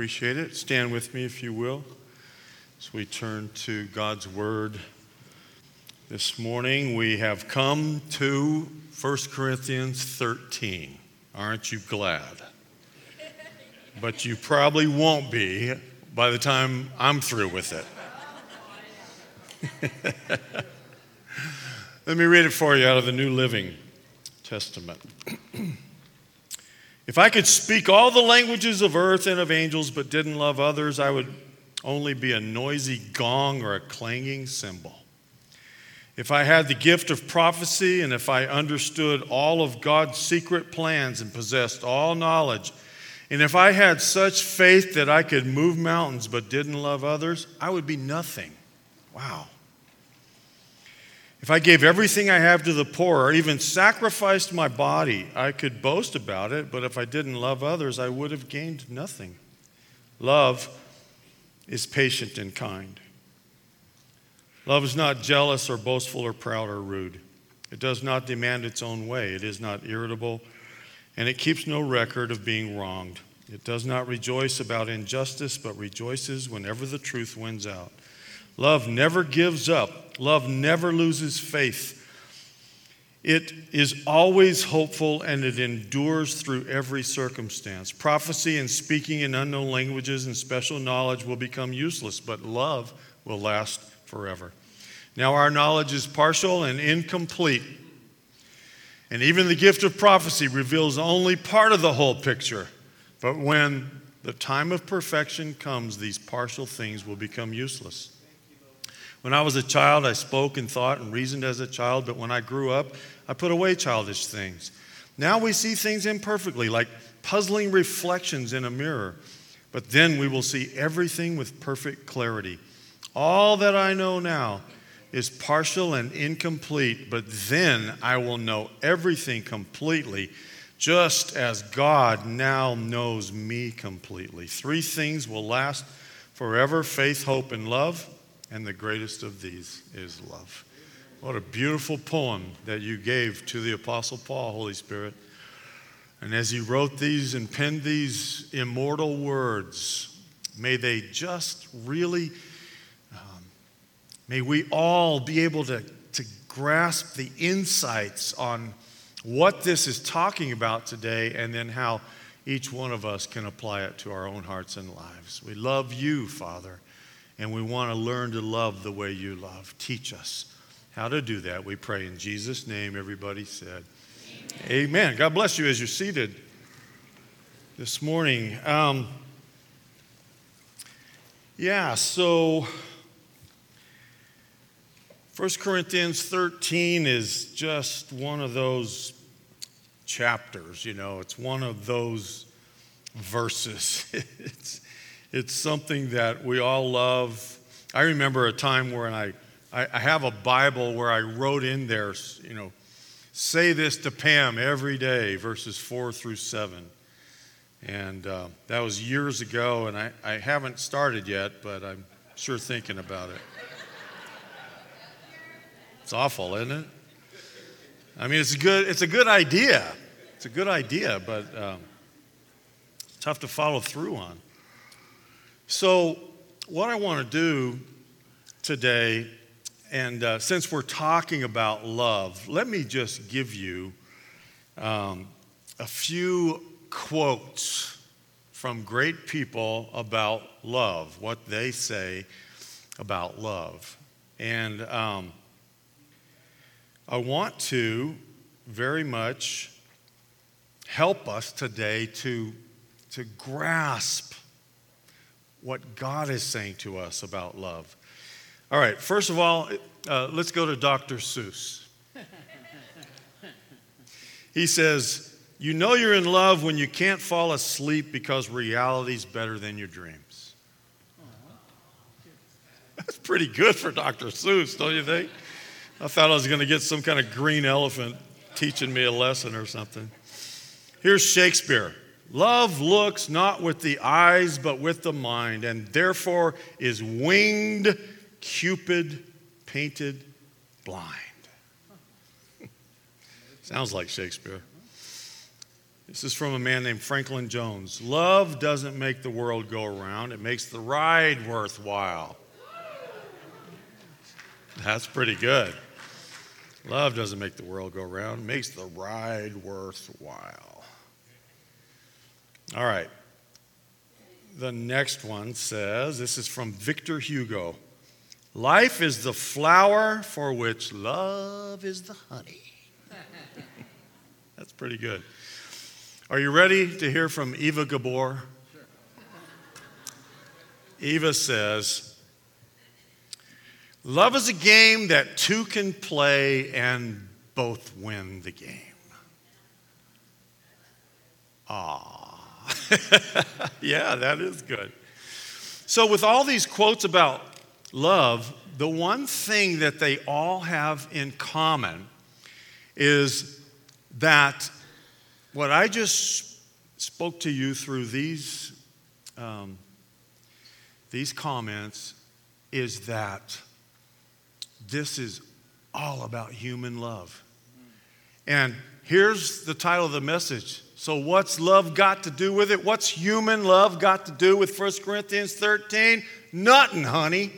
appreciate it. Stand with me if you will as we turn to God's Word. This morning we have come to 1 Corinthians 13. Aren't you glad? But you probably won't be by the time I'm through with it. Let me read it for you out of the New Living Testament. if I could speak all the languages of earth and of angels but didn't love others, I would only be a noisy gong or a clanging cymbal. If I had the gift of prophecy and if I understood all of God's secret plans and possessed all knowledge, and if I had such faith that I could move mountains but didn't love others, I would be nothing. Wow. If I gave everything I have to the poor or even sacrificed my body, I could boast about it, but if I didn't love others, I would have gained nothing. Love is patient and kind. Love is not jealous or boastful or proud or rude. It does not demand its own way. It is not irritable, and it keeps no record of being wronged. It does not rejoice about injustice, but rejoices whenever the truth wins out. Love never gives up, love never loses faith. It is always hopeful and it endures through every circumstance. Prophecy and speaking in unknown languages and special knowledge will become useless, but love will last forever. Now, our knowledge is partial and incomplete, and even the gift of prophecy reveals only part of the whole picture. But when the time of perfection comes, these partial things will become useless. When I was a child, I spoke and thought and reasoned as a child, but when I grew up, I put away childish things. Now we see things imperfectly, like puzzling reflections in a mirror, but then we will see everything with perfect clarity. All that I know now is partial and incomplete, but then I will know everything completely, just as God now knows me completely. Three things will last forever faith, hope, and love and the greatest of these is love. What a beautiful poem that you gave to the Apostle Paul, Holy Spirit. And as he wrote these and penned these immortal words, may they just really, um, may we all be able to, to grasp the insights on what this is talking about today and then how each one of us can apply it to our own hearts and lives. We love you, Father and we want to learn to love the way you love. Teach us how to do that. We pray in Jesus' name, everybody said. Amen. Amen. God bless you as you're seated this morning. Um, yeah, so 1 Corinthians 13 is just one of those chapters, you know, it's one of those verses. it's, it's something that we all love. I remember a time where I, I, have a Bible where I wrote in there, you know, say this to Pam every day, verses four through seven. And uh, that was years ago, and I, I haven't started yet, but I'm sure thinking about it. It's awful, isn't it? I mean, it's a good, it's a good idea. It's a good idea, but um, tough to follow through on. So, what I want to do today, and uh, since we're talking about love, let me just give you um, a few quotes from great people about love, what they say about love. And um, I want to very much help us today to, to grasp what God is saying to us about love. All right, first of all, uh, let's go to Dr. Seuss. He says, You know you're in love when you can't fall asleep because reality's better than your dreams. That's pretty good for Dr. Seuss, don't you think? I thought I was going to get some kind of green elephant teaching me a lesson or something. Here's Shakespeare. Love looks not with the eyes, but with the mind, and therefore is winged Cupid painted blind. Sounds like Shakespeare. This is from a man named Franklin Jones. Love doesn't make the world go around, it makes the ride worthwhile. That's pretty good. Love doesn't make the world go round, it makes the ride worthwhile. All right. The next one says this is from Victor Hugo Life is the flower for which love is the honey. That's pretty good. Are you ready to hear from Eva Gabor? Sure. Eva says, Love is a game that two can play and both win the game. Ah, yeah, that is good. So, with all these quotes about love, the one thing that they all have in common is that what I just spoke to you through these, um, these comments is that this is all about human love. And here's the title of the message. So, what's love got to do with it? What's human love got to do with 1 Corinthians 13? Nothing, honey.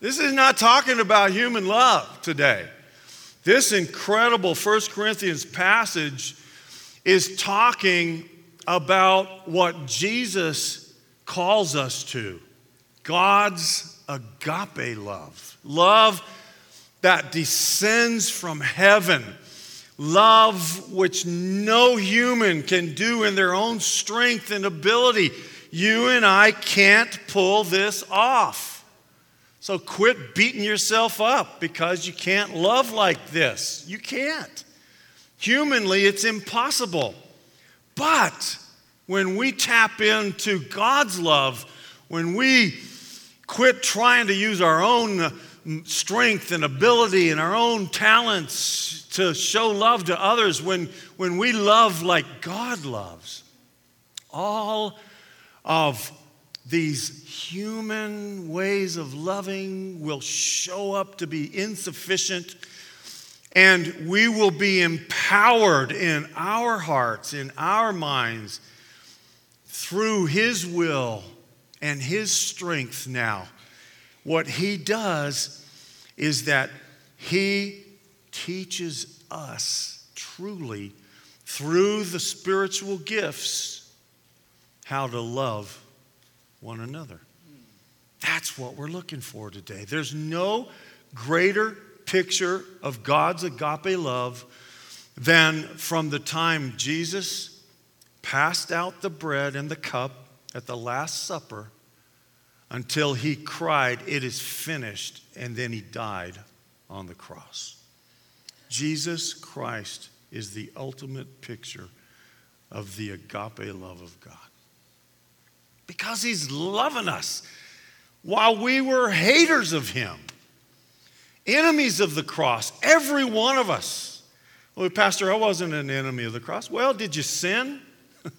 This is not talking about human love today. This incredible 1 Corinthians passage is talking about what Jesus calls us to God's agape love. Love that descends from heaven. Love which no human can do in their own strength and ability. You and I can't pull this off. So quit beating yourself up because you can't love like this. You can't. Humanly, it's impossible. But when we tap into God's love, when we quit trying to use our own strength and ability and our own talents to show love to others, when, when we love like God loves, all of these human ways of loving will show up to be insufficient, and we will be empowered in our hearts, in our minds, through His will and His strength now. What He does is that He teaches us truly through the spiritual gifts how to love one another. That's what we're looking for today. There's no greater picture of God's agape love than from the time Jesus passed out the bread and the cup at the Last Supper until he cried, It is finished, and then he died on the cross. Jesus Christ is the ultimate picture of the agape love of God because he's loving us while we were haters of him, enemies of the cross, every one of us. Well, Pastor, I wasn't an enemy of the cross. Well, did you sin?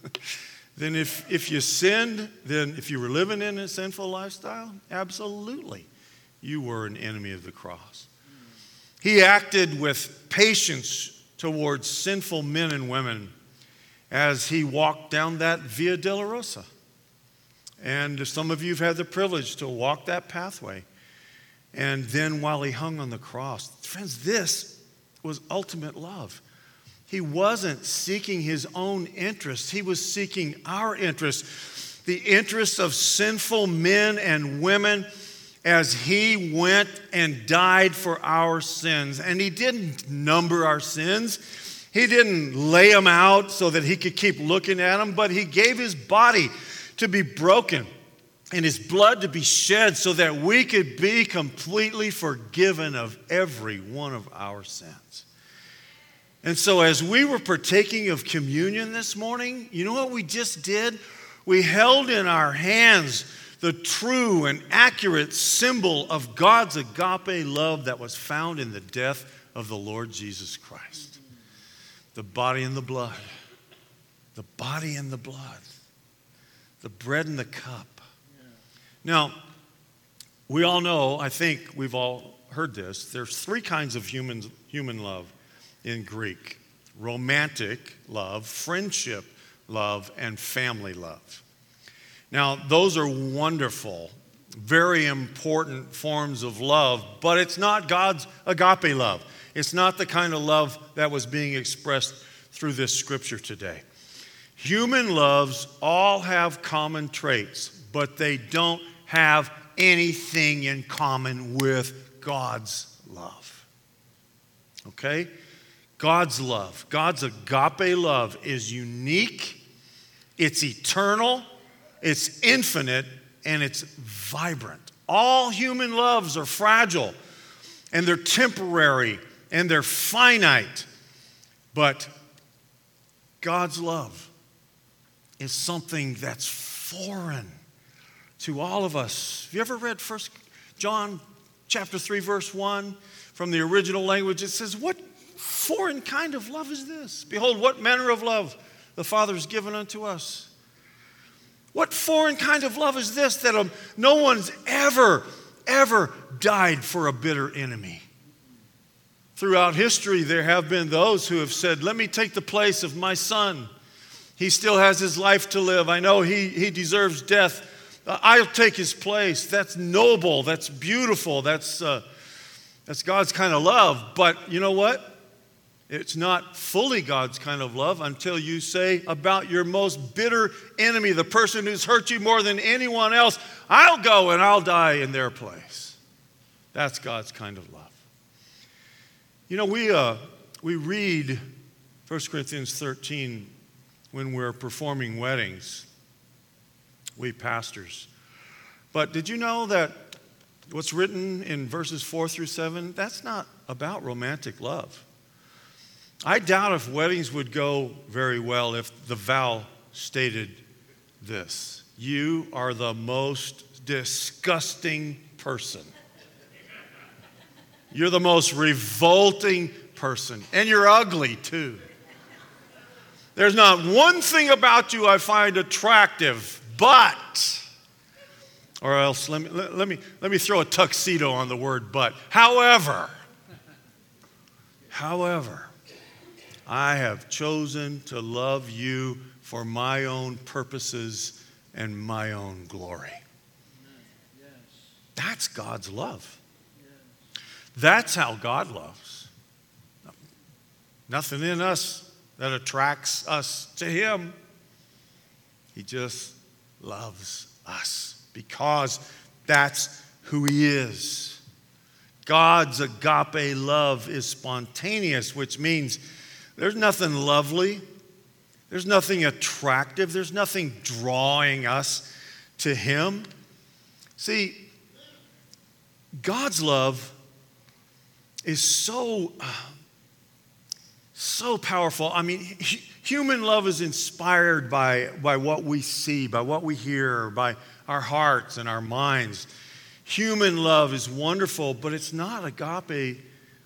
then, if, if you sinned, then if you were living in a sinful lifestyle, absolutely, you were an enemy of the cross. He acted with patience towards sinful men and women as he walked down that Via Dolorosa. And some of you have had the privilege to walk that pathway. And then while he hung on the cross, friends, this was ultimate love. He wasn't seeking his own interests, he was seeking our interests, the interests of sinful men and women as he went and died for our sins. And he didn't number our sins. He didn't lay them out so that he could keep looking at them, but he gave his body to be broken and his blood to be shed so that we could be completely forgiven of every one of our sins. And so, as we were partaking of communion this morning, you know what we just did? We held in our hands the true and accurate symbol of God's agape love that was found in the death of the Lord Jesus Christ the body and the blood. The body and the blood the bread and the cup. Now, we all know, I think we've all heard this, there's three kinds of human, human love in Greek. romantic love, friendship love, and family love. Now, those are wonderful, very important forms of love, but it's not God's agape love. It's not the kind of love that was being expressed through this scripture today. Human loves all have common traits, but they don't have anything in common with God's love. Okay? God's love, God's agape love is unique, it's eternal, it's infinite, and it's vibrant. All human loves are fragile and they're temporary and they're finite, but God's love is something that's foreign to all of us. Have you ever read First John chapter 3 verse 1 from the original language? It says, "What foreign kind of love is this? Behold, what manner of love the Father has given unto us." What foreign kind of love is this that um, no one's ever, ever died for a bitter enemy? Throughout history, there have been those who have said, Let me take the place of my son. He still has his life to live. I know he, he deserves death. Uh, I'll take his place. That's noble. That's beautiful. That's, uh, that's God's kind of love. But you know what? It's not fully God's kind of love until you say about your most bitter enemy, the person who's hurt you more than anyone else, I'll go and I'll die in their place. That's God's kind of love. You know, we, uh, we read 1 Corinthians 13 when we're performing weddings, we pastors. But did you know that what's written in verses 4 through 7, that's not about romantic love. I doubt if weddings would go very well if the vow stated this You are the most disgusting person. You're the most revolting person, and you're ugly too. There's not one thing about you I find attractive, but, or else let me, let, let, me, let me throw a tuxedo on the word but. However, however, I have chosen to love you for my own purposes and my own glory. That's God's love. That's how God loves. Nothing in us that attracts us to Him. He just loves us because that's who He is. God's agape love is spontaneous, which means there's nothing lovely, there's nothing attractive, there's nothing drawing us to Him. See, God's love is so. Uh, so powerful. I mean, human love is inspired by, by what we see, by what we hear, by our hearts and our minds. Human love is wonderful, but it's not agape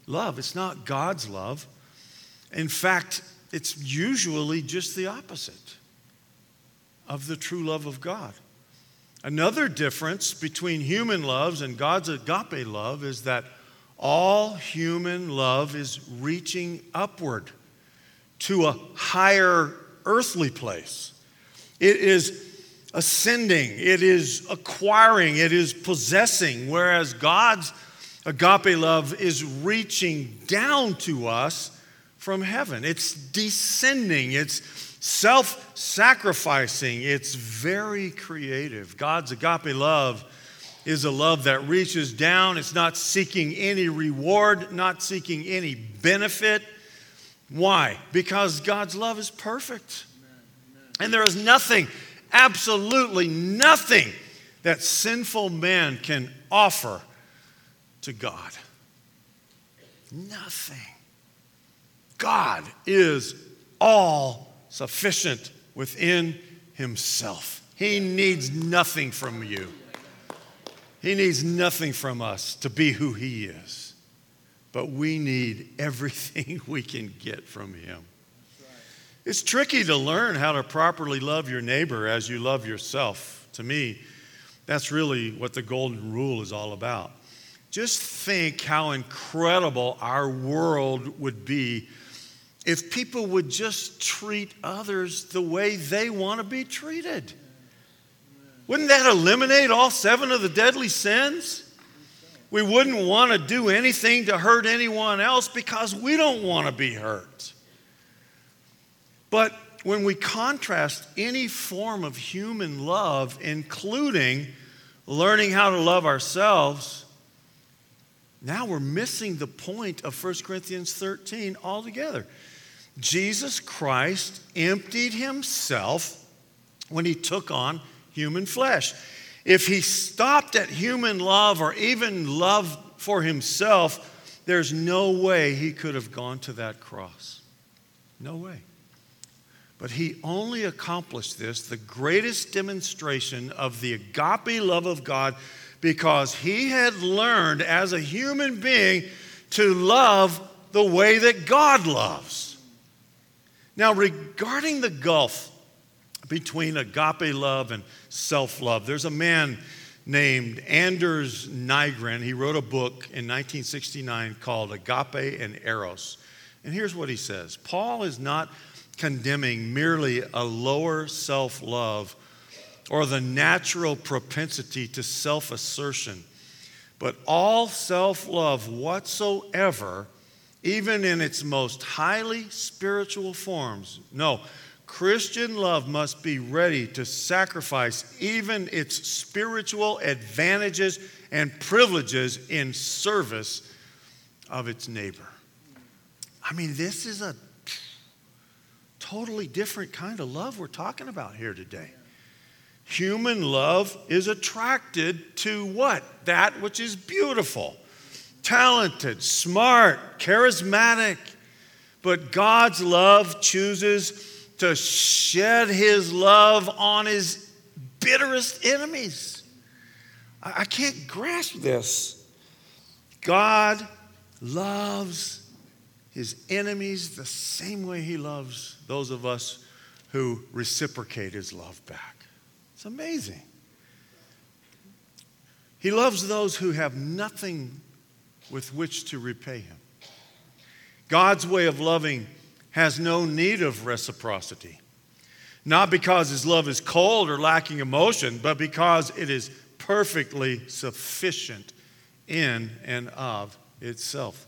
love. It's not God's love. In fact, it's usually just the opposite of the true love of God. Another difference between human loves and God's agape love is that all human love is reaching upward to a higher earthly place. It is ascending, it is acquiring, it is possessing, whereas God's agape love is reaching down to us from heaven. It's descending, it's self sacrificing, it's very creative. God's agape love is a love that reaches down. It's not seeking any reward, not seeking any benefit. Why? Because God's love is perfect. And there is nothing, absolutely nothing, that sinful man can offer to God. Nothing. God is all sufficient within himself. He needs nothing from you. He needs nothing from us to be who He is. But we need everything we can get from Him. It's tricky to learn how to properly love your neighbor as you love yourself. To me, that's really what the golden rule is all about. Just think how incredible our world would be if people would just treat others the way they want to be treated. Wouldn't that eliminate all seven of the deadly sins? We wouldn't want to do anything to hurt anyone else because we don't want to be hurt. But when we contrast any form of human love, including learning how to love ourselves, now we're missing the point of 1 Corinthians 13 altogether. Jesus Christ emptied himself when he took on human flesh. If he stopped at human love or even love for himself, there's no way he could have gone to that cross. No way. But he only accomplished this, the greatest demonstration of the agape love of God, because he had learned as a human being to love the way that God loves. Now, regarding the gulf between agape love and self love. There's a man named Anders Nygren. He wrote a book in 1969 called Agape and Eros. And here's what he says Paul is not condemning merely a lower self love or the natural propensity to self assertion, but all self love whatsoever, even in its most highly spiritual forms. No, Christian love must be ready to sacrifice even its spiritual advantages and privileges in service of its neighbor. I mean, this is a totally different kind of love we're talking about here today. Human love is attracted to what? That which is beautiful, talented, smart, charismatic. But God's love chooses to shed his love on his bitterest enemies. I can't grasp this. God loves his enemies the same way he loves those of us who reciprocate his love back. It's amazing. He loves those who have nothing with which to repay him. God's way of loving has no need of reciprocity. Not because his love is cold or lacking emotion, but because it is perfectly sufficient in and of itself.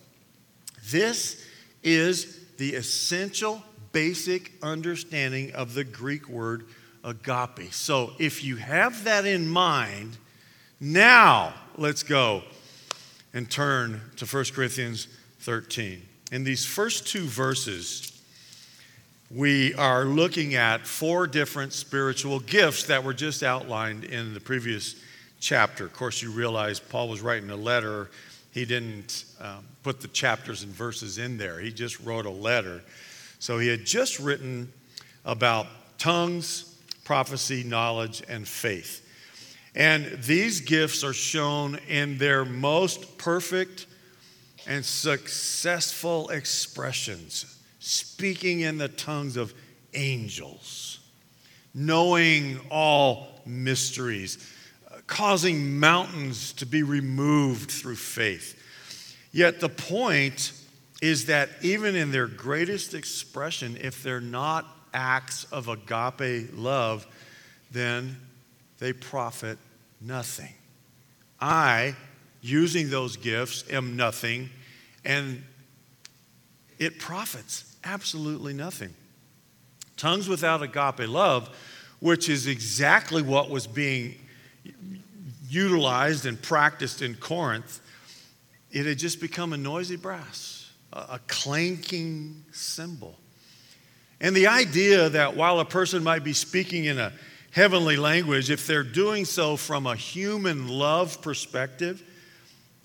This is the essential, basic understanding of the Greek word agape. So if you have that in mind, now let's go and turn to 1 Corinthians 13. In these first two verses, we are looking at four different spiritual gifts that were just outlined in the previous chapter. Of course, you realize Paul was writing a letter. He didn't um, put the chapters and verses in there, he just wrote a letter. So he had just written about tongues, prophecy, knowledge, and faith. And these gifts are shown in their most perfect and successful expressions speaking in the tongues of angels, knowing all mysteries, causing mountains to be removed through faith. Yet the point is that even in their greatest expression, if they're not acts of agape love, then they profit nothing. I, using those gifts, am nothing, and it profits Absolutely nothing. Tongues without agape love, which is exactly what was being utilized and practiced in Corinth, it had just become a noisy brass, a, clanking cymbal. And the idea that while a person might be speaking in a heavenly language, if they're doing so from a human love perspective,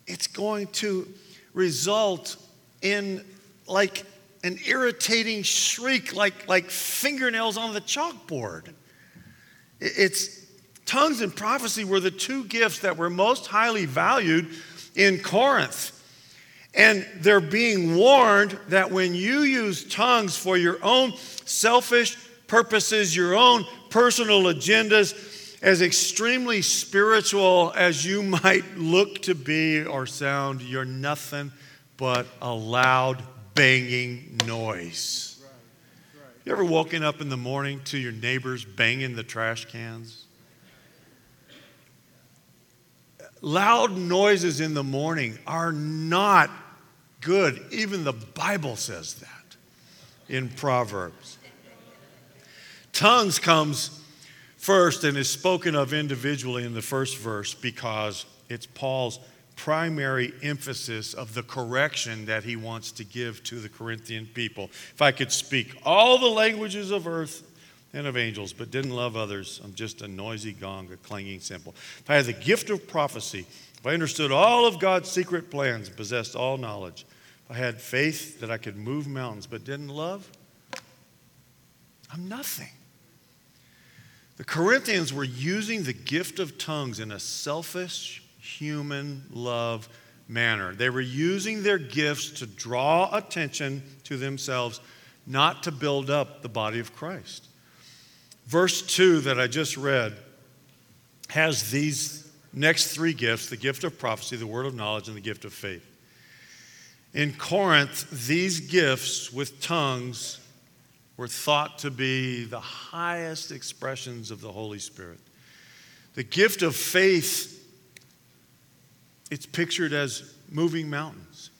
it's going to result in like an irritating shriek like, like fingernails on the chalkboard. It's tongues and prophecy were the two gifts that were most highly valued in Corinth. And they're being warned that when you use tongues for your own selfish purposes, your own personal agendas, as extremely spiritual as you might look to be or sound, you're nothing but a loud banging noise. You ever woken up in the morning to your neighbors banging the trash cans? Loud noises in the morning are not good. Even the Bible says that in Proverbs. Tongues comes first and is spoken of individually in the first verse because it's Paul's primary emphasis of the correction that he wants to give to the Corinthian people. If I could speak all the languages of earth and of angels, but didn't love others, I'm just a noisy gong, a clanging cymbal. If I had the gift of prophecy, if I understood all of God's secret plans, possessed all knowledge, if I had faith that I could move mountains, but didn't love, I'm nothing. The Corinthians were using the gift of tongues in a selfish, human love manner. They were using their gifts to draw attention to themselves, not to build up the body of Christ. Verse 2 that I just read has these next three gifts the gift of prophecy, the word of knowledge, and the gift of faith. In Corinth, these gifts with tongues were thought to be the highest expressions of the Holy Spirit. The gift of faith it's pictured as moving mountains.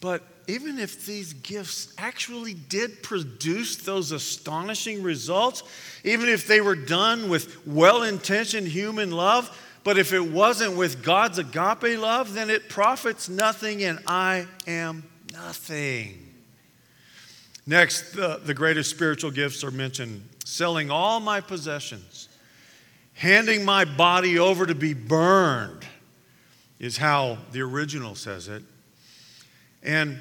But even if these gifts actually did produce those astonishing results, even if they were done with well intentioned human love, but if it wasn't with God's agape love, then it profits nothing, and I am nothing. Next, the, greatest spiritual gifts are mentioned selling all my possessions, handing my body over to be burned is how the original says it. And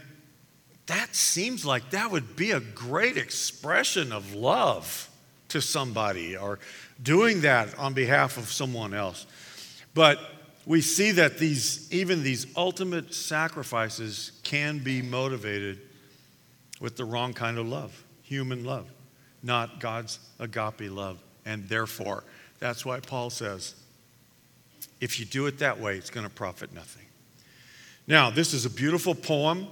that seems like that would be a great expression of love to somebody or doing that on behalf of someone else. But we see that these even these ultimate sacrifices can be motivated with the wrong kind of love, human love, not God's agape love. And therefore, that's why Paul says if you do it that way, it's going to profit nothing. Now, this is a beautiful poem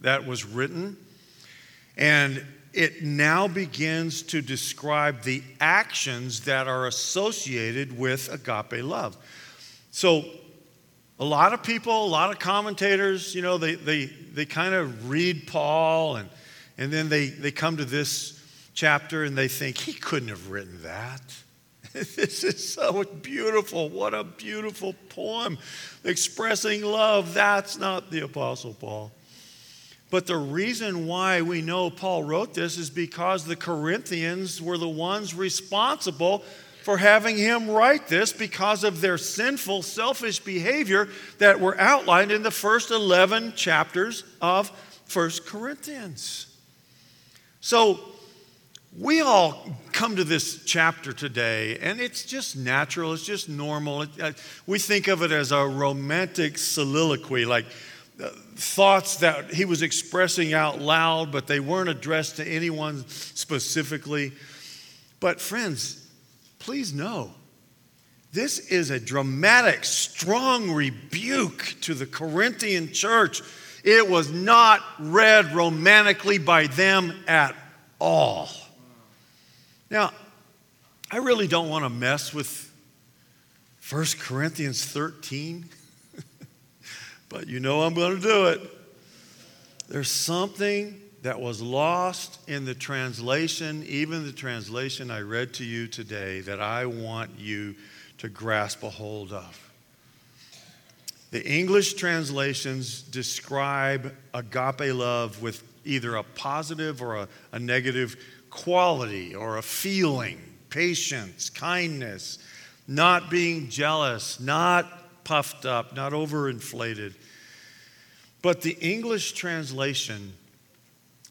that was written, and it now begins to describe the actions that are associated with agape love. So, a lot of people, a lot of commentators, you know, they, they, they kind of read Paul and, and then they, they come to this chapter and they think, he couldn't have written that. This is so beautiful. What a beautiful poem expressing love. That's not the Apostle Paul. But the reason why we know Paul wrote this is because the Corinthians were the ones responsible for having him write this because of their sinful, selfish behavior that were outlined in the first 11 chapters of First Corinthians. So, we all come to this chapter today, and it's just natural, it's just normal. Uh, we think of it as a romantic soliloquy, like uh, thoughts that he was expressing out loud, but they weren't addressed to anyone specifically. But, friends, please know this is a dramatic, strong rebuke to the Corinthian church. It was not read romantically by them at all. Now, I really don't want to mess with 1 Corinthians 13, but you know I'm going to do it. There's something that was lost in the translation, even the translation I read to you today, that I want you to grasp a hold of. The English translations describe agape love with either a positive or a, a negative quality or a feeling, patience, kindness, not being jealous, not puffed up, not overinflated. But the English translation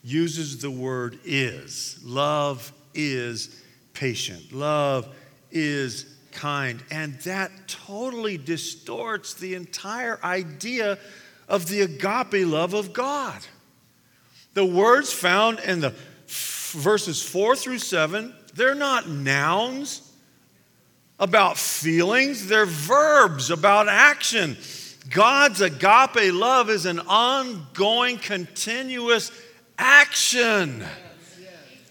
uses the word is. Love is patient. Love is kind. And that totally distorts the entire idea of the agape love of God. The words found in the verses 4 through 7, they're not nouns about feelings, they're verbs about action. God's agape love is an ongoing, continuous action.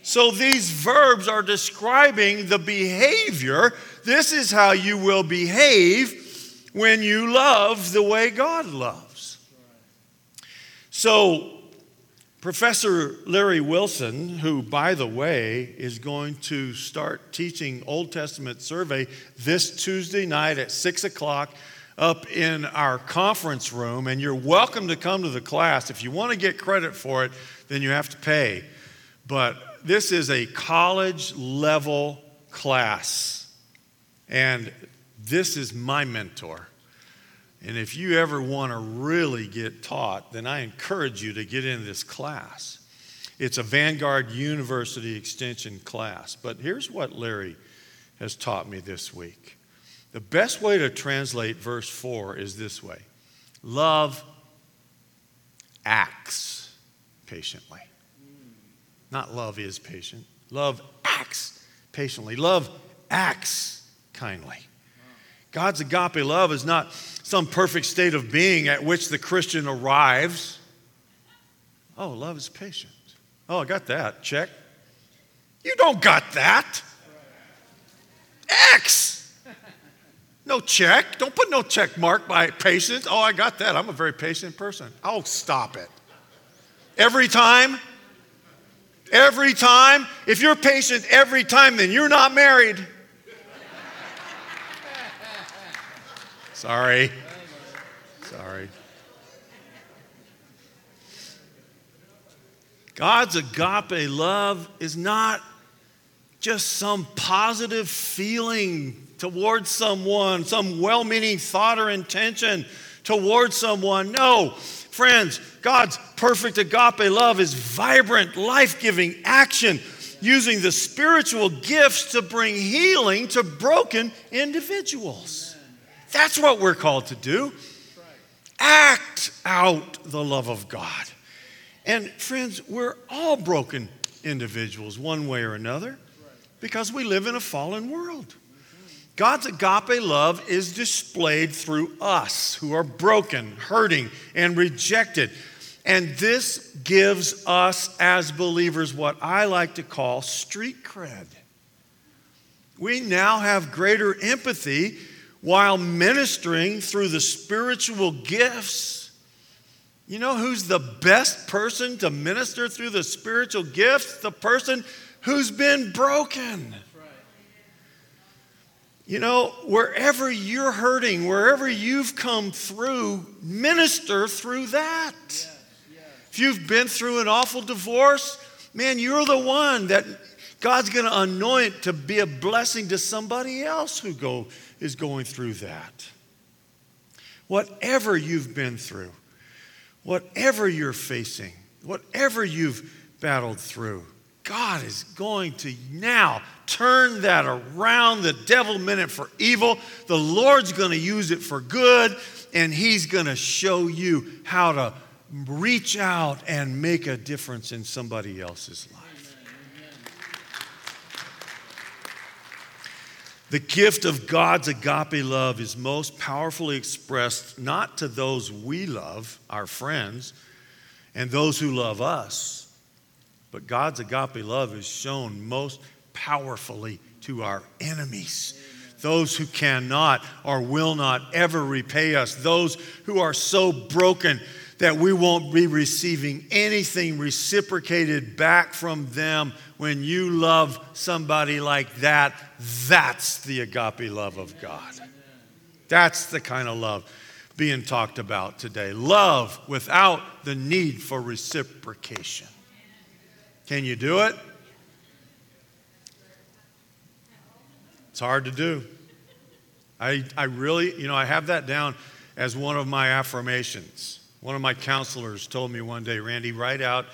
So these verbs are describing the behavior. This is how you will behave when you love the way God loves. So, Professor Larry Wilson, who, by the way, is going to start teaching Old Testament survey this Tuesday night at 6 o'clock up in our conference room, and you're welcome to come to the class. If you want to get credit for it, then you have to pay. But this is a college level class. And this is my mentor. And if you ever want to really get taught, then I encourage you to get in this class. It's a Vanguard University Extension class. But here's what Larry has taught me this week. The best way to translate verse 4 is this way Love acts patiently. Not love is patient. Love acts patiently. Love acts kindly. God's agape love is not some perfect state of being at which the Christian arrives. Oh, love is patient. Oh, I got that. Check. You don't got that. X. No check. Don't put no check mark by patience. Oh, I got that. I'm a very patient person. Oh, stop it. Every time Every time. If you're patient every time, then you're not married. Sorry. Sorry. God's agape love is not just some positive feeling towards someone, some well meaning thought or intention towards someone. No, Friends, God's perfect agape love is vibrant, life giving action using the spiritual gifts to bring healing to broken individuals. That's what we're called to do. Act out the love of God. And friends, we're all broken individuals one way or another because we live in a fallen world. God's agape love is displayed through us who are broken, hurting, and rejected. And this gives us as believers what I like to call street cred. We now have greater empathy while ministering through the spiritual gifts. You know who's the best person to minister through the spiritual gifts? The person who's been broken. You know, wherever you're hurting, wherever you've come through, minister through that. If you've been through an awful divorce, man, you're the one that God's going to anoint to be a blessing to somebody else who go, is going through that. Whatever you've been through, whatever you're facing, whatever you've battled through, God is going to now turn that around. The devil meant it for evil. The Lord's going to use it for good, and He's going to show you how to reach out and make a difference in somebody else's life. The gift of God's agape love is most powerfully expressed not to those we love, our friends, and those who love us but God's agape love is shown most powerfully to our enemies. Those who cannot or will not ever repay us. Those who are so broken that we won't be receiving anything reciprocated back from them. When you love somebody like that, that's the agape love of God. That's the kind of love being talked about today. Love without the need for reciprocation. Can you do it? It's hard to do. I, I really, you know, I have that down as one of my affirmations. One of my counselors told me one day, Randy, write out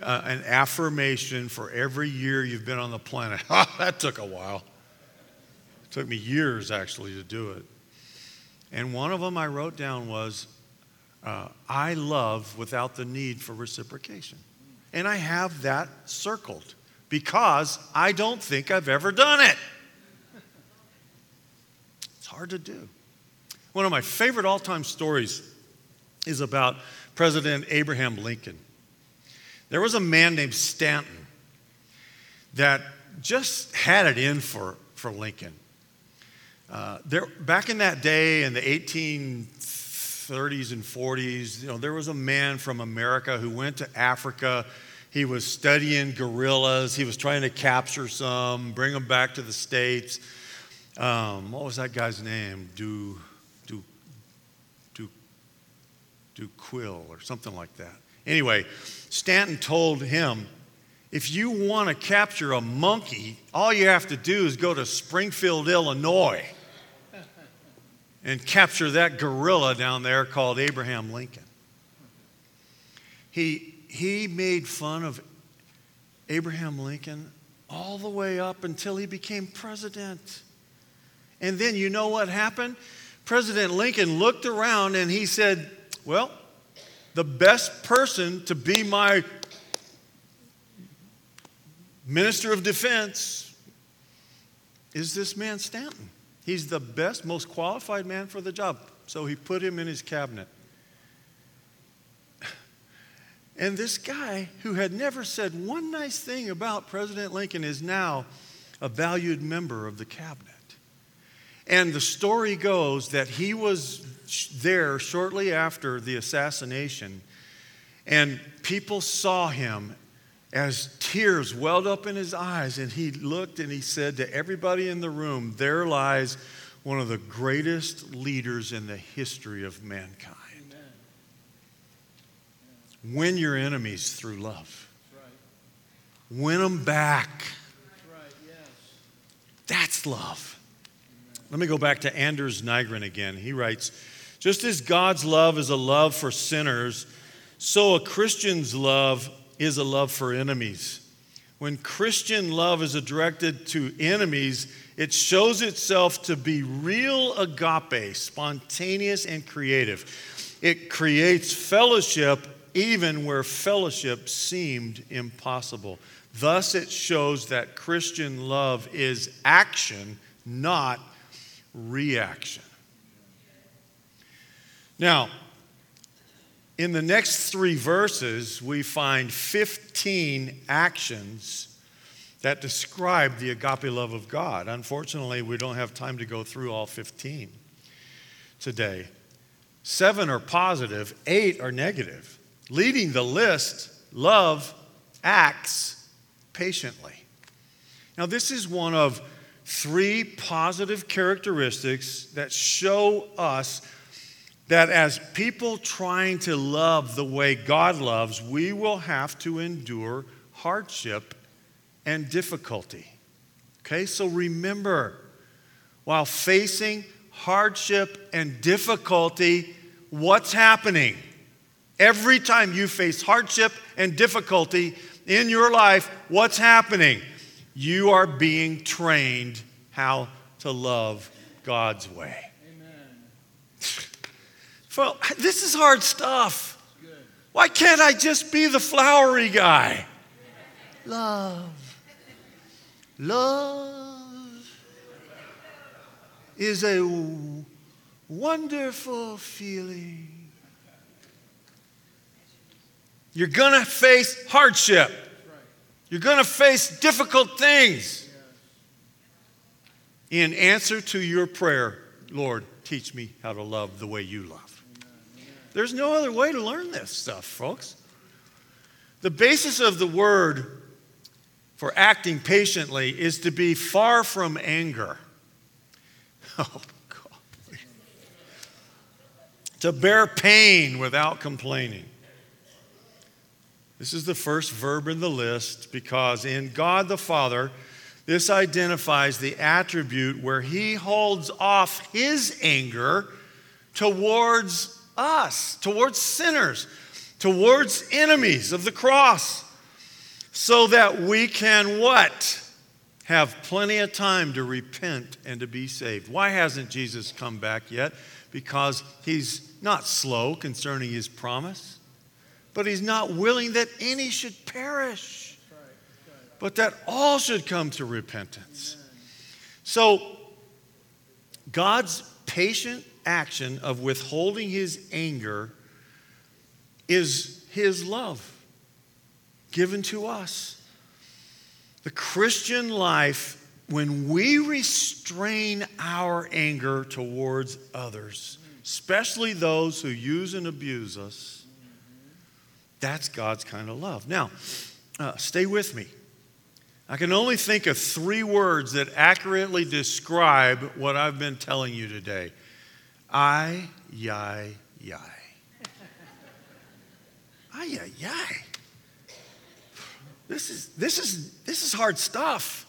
uh, an affirmation for every year you've been on the planet. that took a while. It took me years actually to do it. And one of them I wrote down was, uh, I love without the need for reciprocation. And I have that circled because I don't think I've ever done it. It's hard to do. One of my favorite all time stories is about President Abraham Lincoln. There was a man named Stanton. that just had it in for, for Lincoln. Uh, there, back in that day, in the 1830s and 40s, you know, there was a man from America who went to Africa. He was studying gorillas. He was trying to capture some, bring them back to the States. Um, what was that guy's name? Du, Du Quill or something like that. Anyway, Stanton told him, if you want to capture a monkey, all you have to do is go to Springfield, Illinois and capture that gorilla down there called Abraham Lincoln. He, he made fun of Abraham Lincoln all the way up until he became president. And then you know what happened? President Lincoln looked around and he said, Well, the best person to be my minister of defense is this man Stanton. He's the best, most qualified man for the job. So he put him in his cabinet. And this guy, who had never said one nice thing about President Lincoln, is now a valued member of the cabinet. And the story goes that he was there shortly after the assassination, and people saw him as tears welled up in his eyes, and he looked and he said to everybody in the room, There lies one of the greatest leaders in the history of mankind. Amen. Win your enemies through love, right. win them back. Right, yes. That's love. Let me go back to Anders Nygren again. He writes Just as God's love is a love for sinners, so a Christian's love is a love for enemies. When Christian love is directed to enemies, it shows itself to be real agape, spontaneous and creative. It creates fellowship even where fellowship seemed impossible. Thus, it shows that Christian love is action, not reaction. Now, in the next three verses, we find 15 actions that describe the agape love of God. Unfortunately, we don't have time to go through all 15 today. Seven are positive, eight are negative. Leading the list, love acts patiently. Now, this is one of three positive characteristics that show us that as people trying to love the way God loves, we will have to endure hardship and difficulty. Okay, so remember, while facing hardship and difficulty, what's happening? Every time you face hardship and difficulty in your life, what's happening? You are being trained how to love God's way. Well, this is hard stuff. Why can't I just be the flowery guy? Love. Love is a wonderful feeling. You're going to face hardship. You're going to face difficult things. In answer to your prayer, Lord, teach me how to love the way you love. There's no other way to learn this stuff, folks. The basis of the word for acting patiently is to be far from anger. Oh, God. To bear pain without complaining. This is the first verb in the list because in God the Father, this identifies the attribute where He holds off His anger towards us, towards sinners, towards enemies of the cross, so that we can what? Have plenty of time to repent and to be saved. Why hasn't Jesus come back yet? Because he's not slow concerning his promise, but he's not willing that any should perish, but that all should come to repentance. So, God's patient action of withholding his anger is his love given to us. The Christian life, when we restrain our anger towards others, especially those who use and abuse us, that's God's kind of love. Now, uh, stay with me. I can only think of three words that accurately describe what I've been telling you today I, yai, yai. Ay, yai, ay. This is, this, is, this is hard stuff.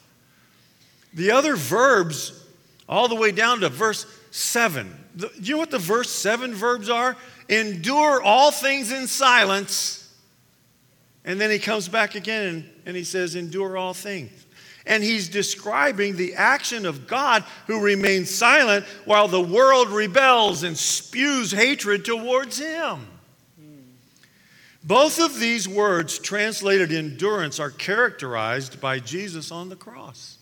The other verbs, all the way down to verse 7. Do you know what the verse 7 verbs are? Endure all things in silence. And then he comes back again and, and he says, Endure all things. And he's describing the action of God who remains silent while the world rebels and spews hatred towards him. Both of these words, translated endurance, are characterized by Jesus on the cross,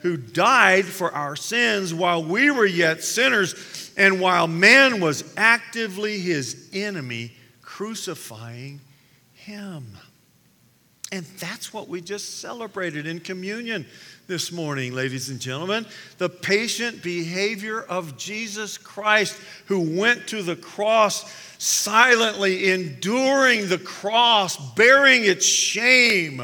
who died for our sins while we were yet sinners and while man was actively his enemy, crucifying him. And that's what we just celebrated in communion this morning, ladies and gentlemen. The patient behavior of Jesus Christ, who went to the cross silently, enduring the cross, bearing its shame.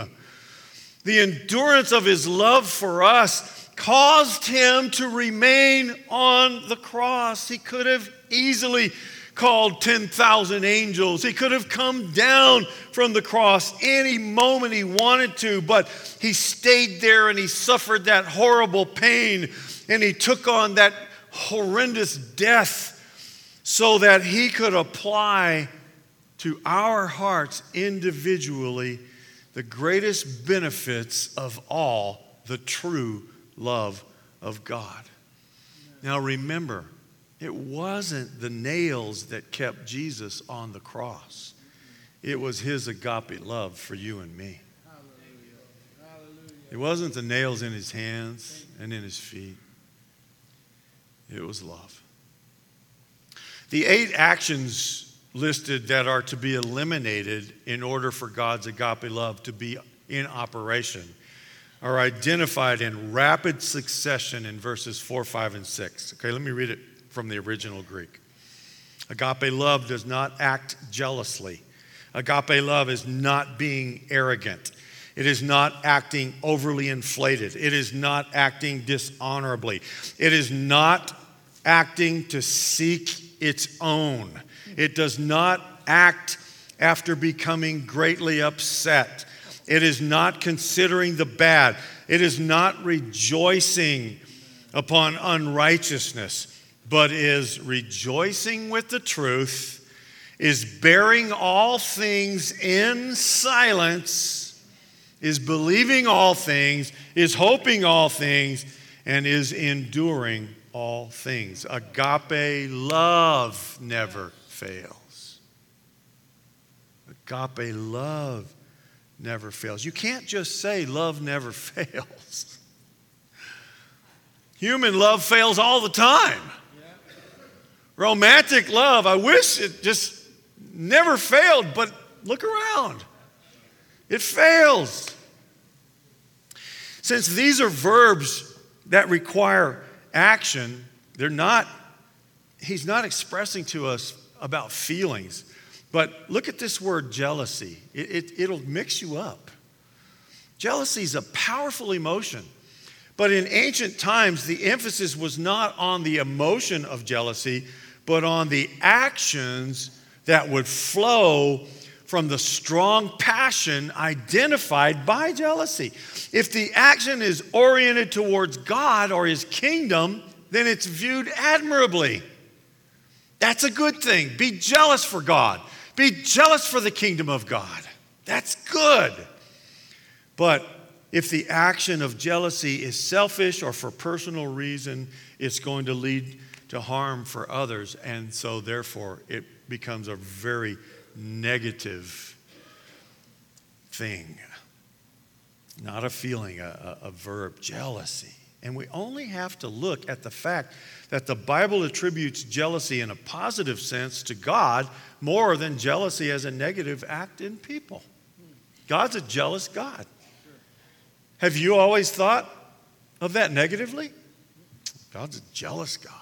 The endurance of his love for us caused him to remain on the cross. He could have easily called 10,000 angels. He could have come down from the cross any moment he wanted to, but he stayed there and he suffered that horrible pain and he took on that horrendous death so that he could apply to our hearts individually the greatest benefits of all the true love of God. Now remember, it wasn't the nails that kept Jesus on the cross, it was his agape love for you and me. It wasn't the nails in his hands and in his feet, it was love. The eight actions listed that are to be eliminated in order for God's agape love to be in operation are identified in rapid succession in verses 4, 5, and 6. Okay, let me read it from the original Greek. Agape love does not act jealously. Agape love is not being arrogant. It is not acting overly inflated. It is not acting dishonorably. It is not acting to seek its own. It does not act after becoming greatly upset. It is not considering the bad. It is not rejoicing upon unrighteousness but is rejoicing with the truth, is bearing all things in silence, is believing all things, is hoping all things, and is enduring all things. Agape love never fails. Agape love never fails. You can't just say love never fails. Human love fails all the time. Romantic love, I wish it just never failed, but look around. It fails. Since these are verbs that require action, they're not, he's not expressing to us about feelings. But look at this word jealousy, it, it, will mix you up. Jealousy is a powerful emotion. But in ancient times, the emphasis was not on the emotion of jealousy, but on the actions that would flow from the strong passion identified by jealousy. If the action is oriented towards God or His kingdom, then it's viewed admirably. That's a good thing. Be jealous for God, be jealous for the kingdom of God. That's good. But if the action of jealousy is selfish or for personal reason, it's going to lead to harm for others. And so, therefore, it becomes a very negative thing. Not a feeling, a, a, a verb, jealousy. And we only have to look at the fact that the Bible attributes jealousy in a positive sense to God more than jealousy as a negative act in people. God's a jealous God. Have you always thought of that negatively? God's a jealous God.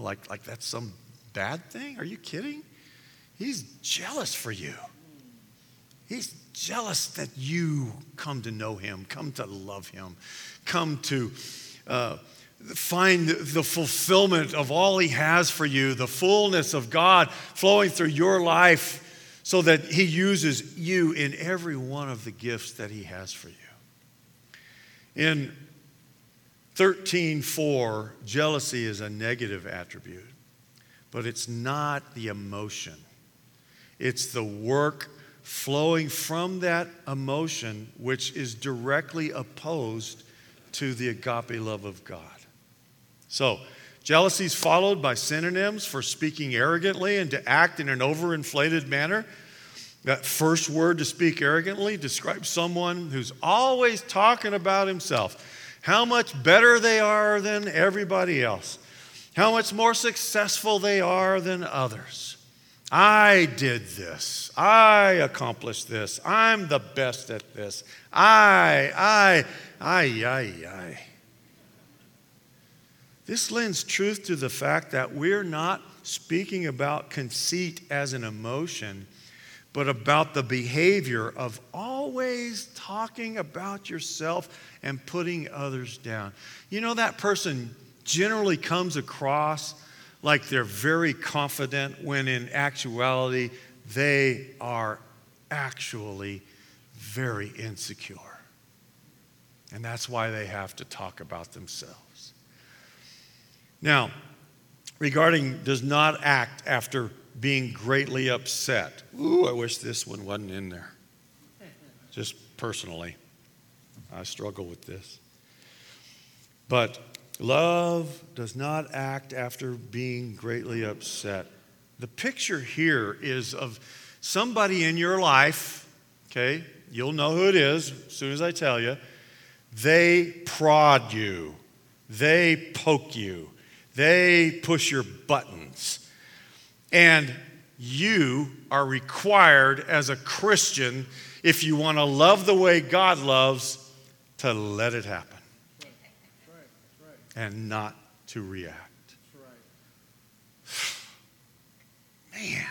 Like, like that's some bad thing? Are you kidding? He's jealous for you. He's jealous that you come to know him, come to love him, come to uh, find the fulfillment of all he has for you, the fullness of God flowing through your life so that he uses you in every one of the gifts that he has for you. In 13:4, jealousy is a negative attribute, but it's not the emotion. It's the work flowing from that emotion which is directly opposed to the agape love of God. So, jealousy is followed by synonyms for speaking arrogantly and to act in an overinflated manner. That first word to speak arrogantly describes someone who's always talking about himself, how much better they are than everybody else, how much more successful they are than others. I did this. I accomplished this. I'm the best at this. I, I, I, I, I. This lends truth to the fact that we're not speaking about conceit as an emotion but about the behavior of always talking about yourself and putting others down. You know, that person generally comes across like they're very confident when in actuality they are actually very insecure. And that's why they have to talk about themselves. Now, regarding does not act after being greatly upset. Ooh, I wish this one wasn't in there. Just personally, I struggle with this. But love does not act after being greatly upset. The picture here is of somebody in your life, okay? You'll know who it is as soon as I tell you. They prod you, they poke you, they push your buttons and you are required as a Christian, if you want to love the way God loves, to let it happen. And not to react. Man,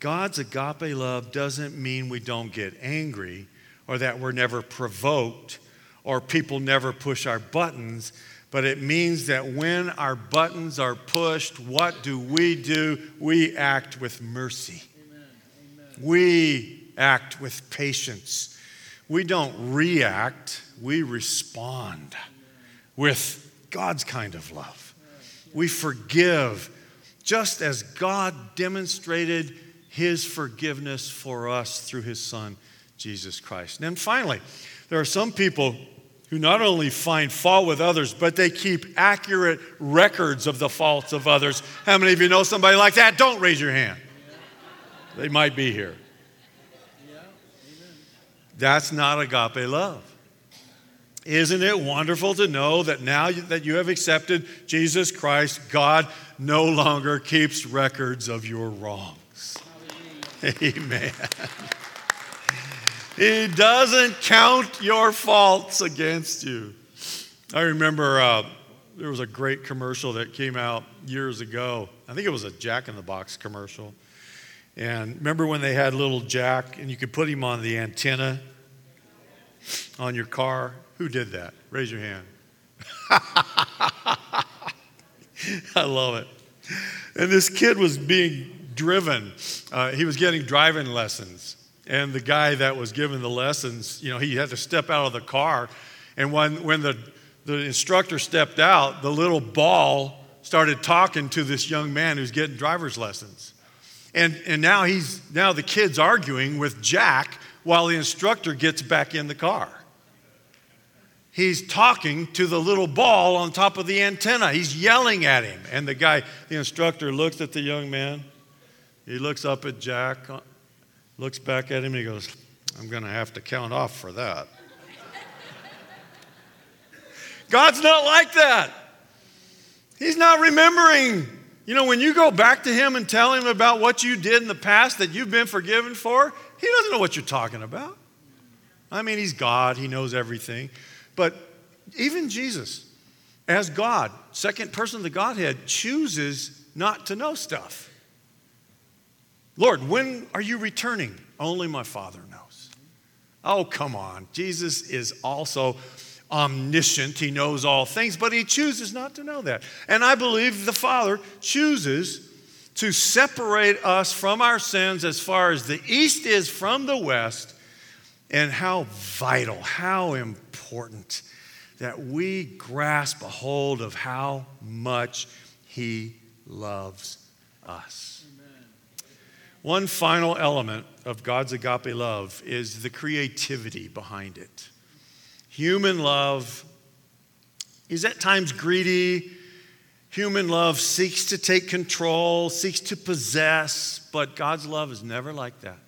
God's agape love doesn't mean we don't get angry or that we're never provoked or people never push our buttons but it means that when our buttons are pushed, what do we do? We act with mercy. Amen. Amen. We act with patience. We don't react, we respond with God's kind of love. We forgive just as God demonstrated his forgiveness for us through his son, Jesus Christ. And then finally, there are some people who not only find fault with others, but they keep accurate records of the faults of others. How many of you know somebody like that? Don't raise your hand. They might be here. That's not agape love. Isn't it wonderful to know that now that you have accepted Jesus Christ, God no longer keeps records of your wrongs? Amen. He doesn't count your faults against you. I remember uh, there was a great commercial that came out years ago. I think it was a Jack in the Box commercial. And remember when they had little Jack and you could put him on the antenna on your car? Who did that? Raise your hand. I love it. And this kid was being driven, uh, he was getting driving lessons. And the guy that was giving the lessons, you know, he had to step out of the car. And when, when the, the instructor stepped out, the little ball started talking to this young man who's getting driver's lessons. And, and now he's now the kid's arguing with Jack while the instructor gets back in the car. He's talking to the little ball on top of the antenna. He's yelling at him. And the guy, the instructor, looks at the young man. He looks up at Jack uh, looks back at him and he goes, I'm going to have to count off for that. God's not like that. He's not remembering. You know, when you go back to Him and tell Him about what you did in the past that you've been forgiven for, He doesn't know what you're talking about. I mean, he's God, he knows everything. But even Jesus, as God, second person of the Godhead, chooses not to know stuff. Lord, when are you returning? Only my Father knows. Oh, come on. Jesus is also omniscient. He knows all things, but he chooses not to know that. And I believe the Father chooses to separate us from our sins as far as the east is from the west, and how vital, how important that we grasp a hold of how much he loves us. One final element of God's agape love is the creativity behind it. Human love is at times greedy. Human love seeks to take control, seeks to possess, but God's love is never like that.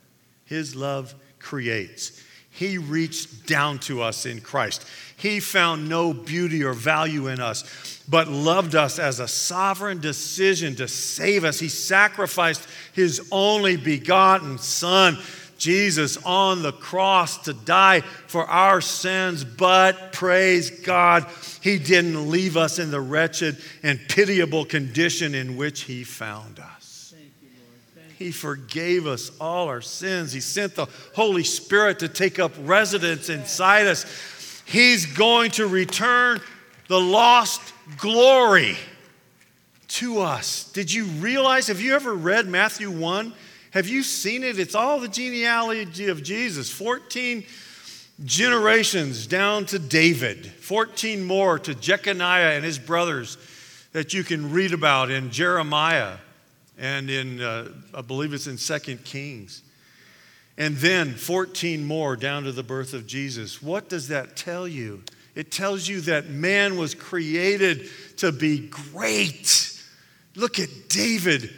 His love creates. He reached down to us in Christ. He found no beauty or value in us, but loved us as a sovereign decision to save us. He sacrificed his only begotten Son, Jesus, on the cross to die for our sins. But praise God, he didn't leave us in the wretched and pitiable condition in which he found us. He forgave us all our sins. He sent the Holy Spirit to take up residence inside us. He's going to return the lost glory to us. Did you realize? Have you ever read Matthew 1? Have you seen it? It's all the genealogy of Jesus 14 generations down to David, 14 more to Jeconiah and his brothers that you can read about in Jeremiah and in, uh, I believe it's in Second Kings. And then 14 more down to the birth of Jesus. What does that tell you? It tells you that man was created to be great. Look at David.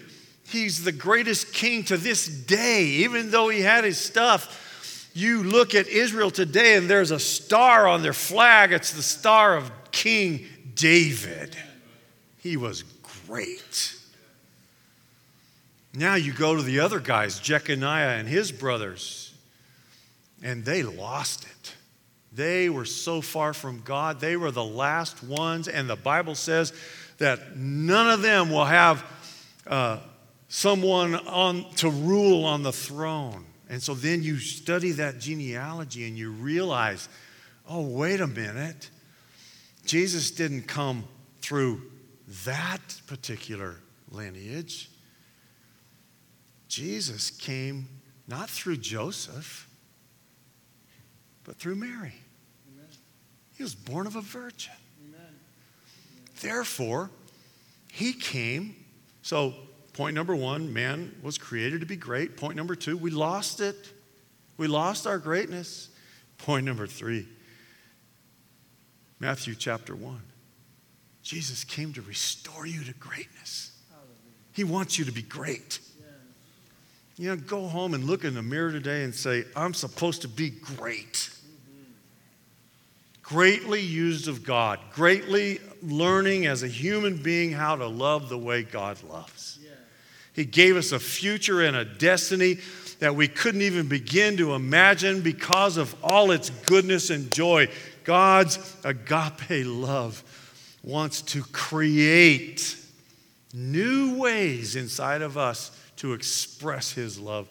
He's the greatest king to this day, even though he had his stuff. You look at Israel today, and there's a star on their flag. It's the star of King David. He was great. Now you go to the other guys, Jeconiah and his brothers, and they lost it. They were so far from God. They were the last ones, and the Bible says that none of them will have uh, someone on, to rule on the throne. And so then you study that genealogy and you realize, oh, wait a minute. Jesus didn't come through that particular lineage. Jesus came not through Joseph, but through Mary. Amen. He was born of a virgin. Amen. Therefore, he came. So, point number one man was created to be great. Point number two, we lost it. We lost our greatness. Point number three, Matthew chapter 1. Jesus came to restore you to greatness. He wants you to be great. You know, go home and look in the mirror today and say, I'm supposed to be great. Greatly used of God, greatly learning as a human being how to love the way God loves. He gave us a future and a destiny that we couldn't even begin to imagine because of all its goodness and joy. God's agape love wants to create new ways inside of us to express his love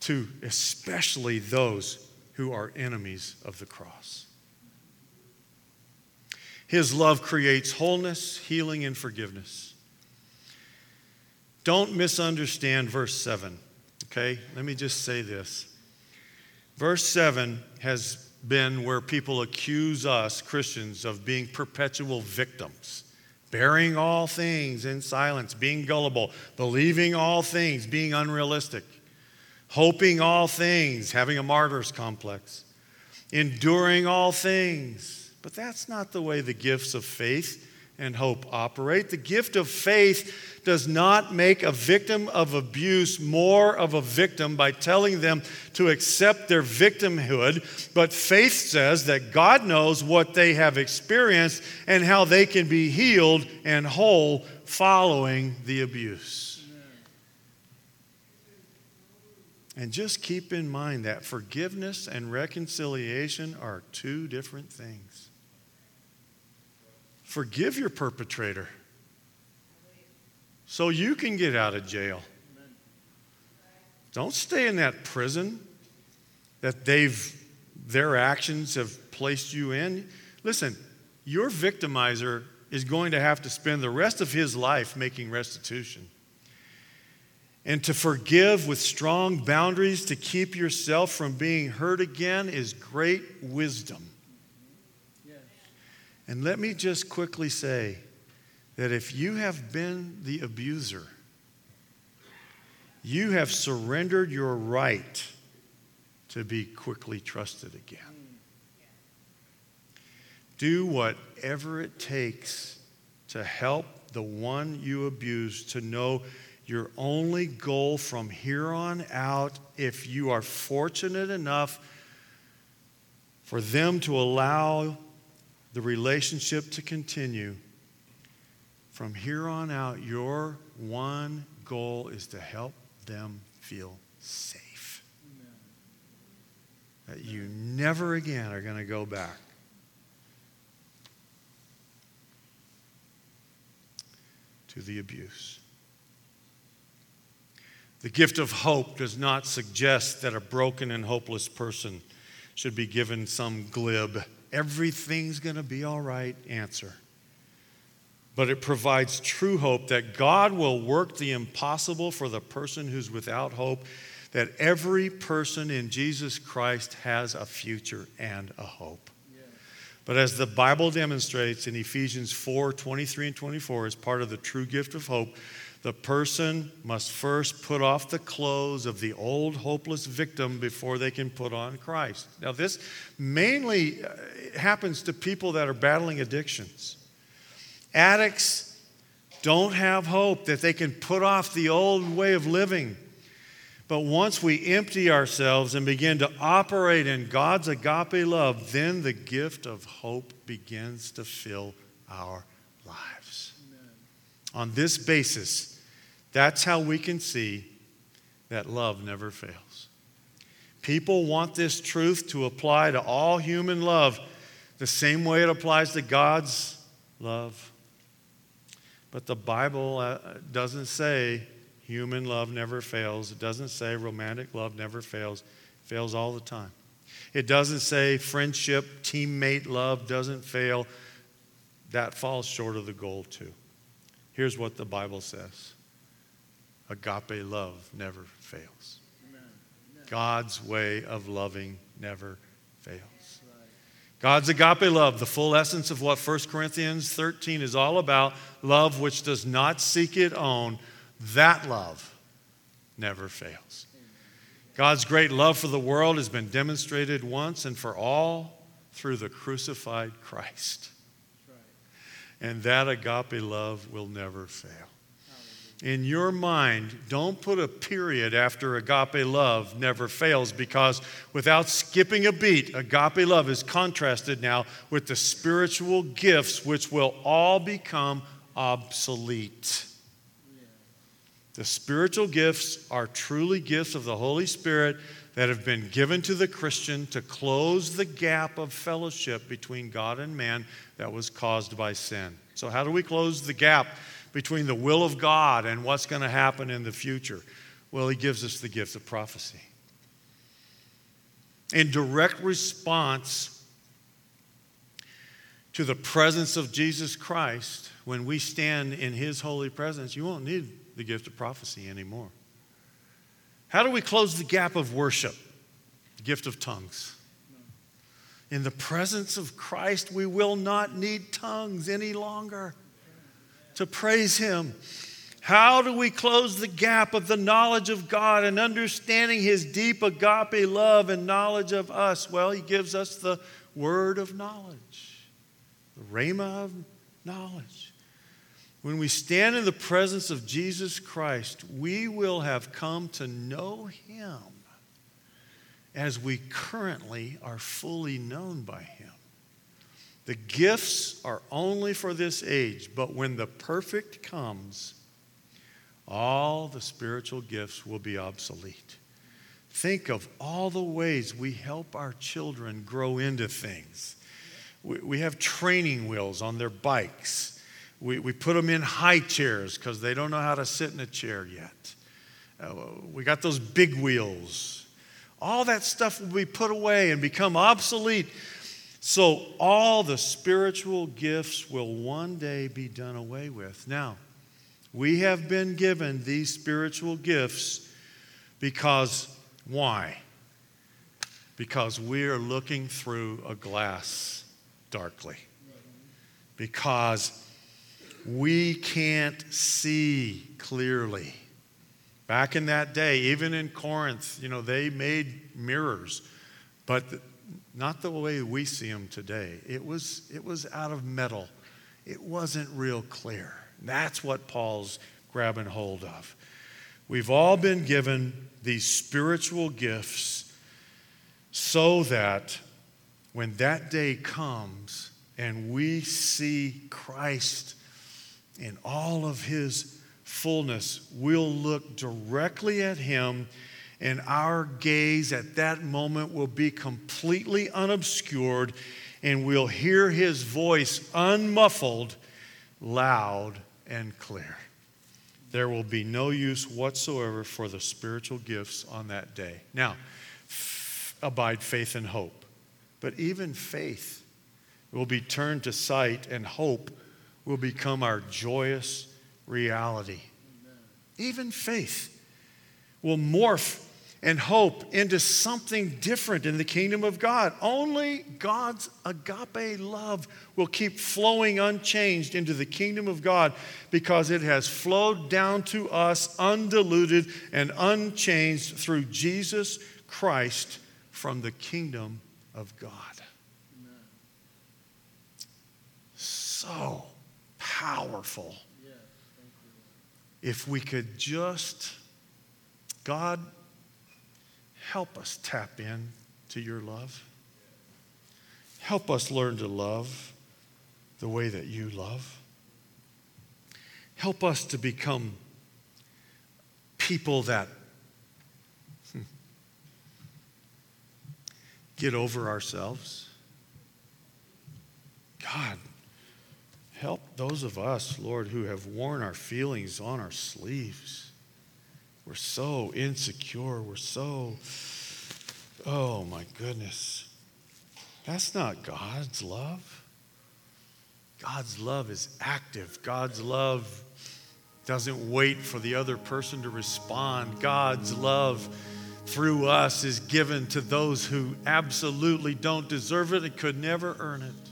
to especially those who are enemies of the cross. His love creates wholeness, healing, and forgiveness. Don't misunderstand verse 7, okay? Let me just say this. Verse 7 has been where people accuse us, Christians, of being perpetual victims bearing all things in silence, being gullible, believing all things, being unrealistic, hoping all things, having a martyr's complex, enduring all things. But that's not the way the gifts of faith and hope operate. The gift of faith does not make a victim of abuse more of a victim by telling them to accept their victimhood, but faith says that God knows what they have experienced and how they can be healed and whole following the abuse. And just keep in mind that forgiveness and reconciliation are two different things. Forgive your perpetrator so you can get out of jail. Don't stay in that prison that they've their actions have placed you in. Listen, your victimizer is going to have to spend the rest of his life making restitution. And to forgive with strong boundaries to keep yourself from being hurt again is great wisdom. And let me just quickly say that if you have been the abuser, you have surrendered your right to be quickly trusted again. Do whatever it takes to help the one you abuse to know your only goal from here on out, if you are fortunate enough for them to allow the relationship to continue, from here on out, your one goal is to help them feel safe. Amen. That you never again are going to go back. To the abuse. The gift of hope does not suggest that a broken and hopeless person should be given some glib, everything's going to be all right answer. But it provides true hope that God will work the impossible for the person who's without hope, that every person in Jesus Christ has a future and a hope. But as the Bible demonstrates in Ephesians 4 23 and 24, as part of the true gift of hope, the person must first put off the clothes of the old hopeless victim before they can put on Christ. Now, this mainly uh, happens to people that are battling addictions. Addicts don't have hope that they can put off the old way of living. But once we empty ourselves and begin to operate in God's agape love, then the gift of hope begins to fill our lives. Amen. On this basis, that's how we can see that love never fails. People want this truth to apply to all human love the same way it applies to God's love. But the Bible uh, doesn't say human love never fails. It doesn't say romantic love never fails. It fails all the time. It doesn't say friendship, teammate love doesn't fail. That falls short of the goal, too. Here's what the Bible says agape love never fails. God's way of loving never fails. God's agape love, the full essence of what 1 Corinthians 13 is all about, love which does not seek its own, that love never fails. God's great love for the world has been demonstrated once and for all through the crucified Christ. And that agape love will never fail in your mind, don't put a period after agape love never fails because without skipping a beat, agape love is contrasted now with the spiritual gifts which will all become obsolete. The spiritual gifts are truly gifts of the Holy Spirit that have been given to the Christian to close the gap of fellowship between God and man that was caused by sin. So, how do we close the gap? Between the will of God and what's going to happen in the future? Well, He gives us the gift of prophecy. In direct response to the presence of Jesus Christ, when we stand in His holy presence, you won't need the gift of prophecy anymore. How do we close the gap of worship? The gift of tongues. In the presence of Christ, we will not need tongues any longer to praise Him. How do we close the gap of the knowledge of God and understanding His deep agape love and knowledge of us? Well, He gives us the word of knowledge, the rhema of knowledge. When we stand in the presence of Jesus Christ, we will have come to know Him as we currently are fully known by Him. The gifts are only for this age, but when the perfect comes, all the spiritual gifts will be obsolete. think of all the ways we help our children grow into things. We, we have training wheels on their bikes. We, we put them in high chairs because they don't know how to sit in a chair yet. Uh, we got those big wheels. All that stuff will be put away and become obsolete. So, all the spiritual gifts will one day be done away with. Now, we have been given these spiritual gifts because why? Because we are looking through a glass darkly. Because we can't see clearly. Back in that day, even in Corinth, you know, they made mirrors, but not the way we see them today. It was, it was out of metal, it wasn't real clear. That's what Paul's grabbing hold of. We've all been given these spiritual gifts so that when that day comes and we see Christ in all of his fullness, we'll look directly at him and our gaze at that moment will be completely unobscured and we'll hear his voice unmuffled, loud, and clear. There will be no use whatsoever for the spiritual gifts on that day. Now, f- abide faith and hope. But even faith will be turned to sight, and hope will become our joyous reality. Amen. Even faith will morph and hope into something different in the kingdom of God. Only God's agape love will keep flowing unchanged into the kingdom of God because it has flowed down to us undiluted and unchanged through Jesus Christ from the kingdom of God. Amen. So powerful. Yes, if we could just, God, help us tap in to your love. Help us learn to love the way that you love. Help us to become people that hmm, get over ourselves. God, help those of us, Lord, who have worn our feelings on our sleeves. We're so insecure. We're so, oh my goodness. That's not God's love. God's love is active. God's love doesn't wait for the other person to respond. God's love through us is given to those who absolutely don't deserve it and could never earn it.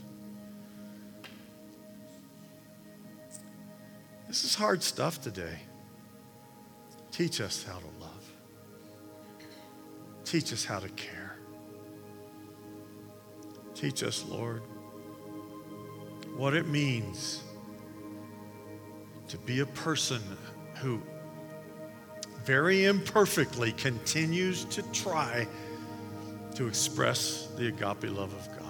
This is hard stuff today. Teach us how to love. Teach us how to care. Teach us, Lord, what it means to be a person who very imperfectly continues to try to express the agape love of God.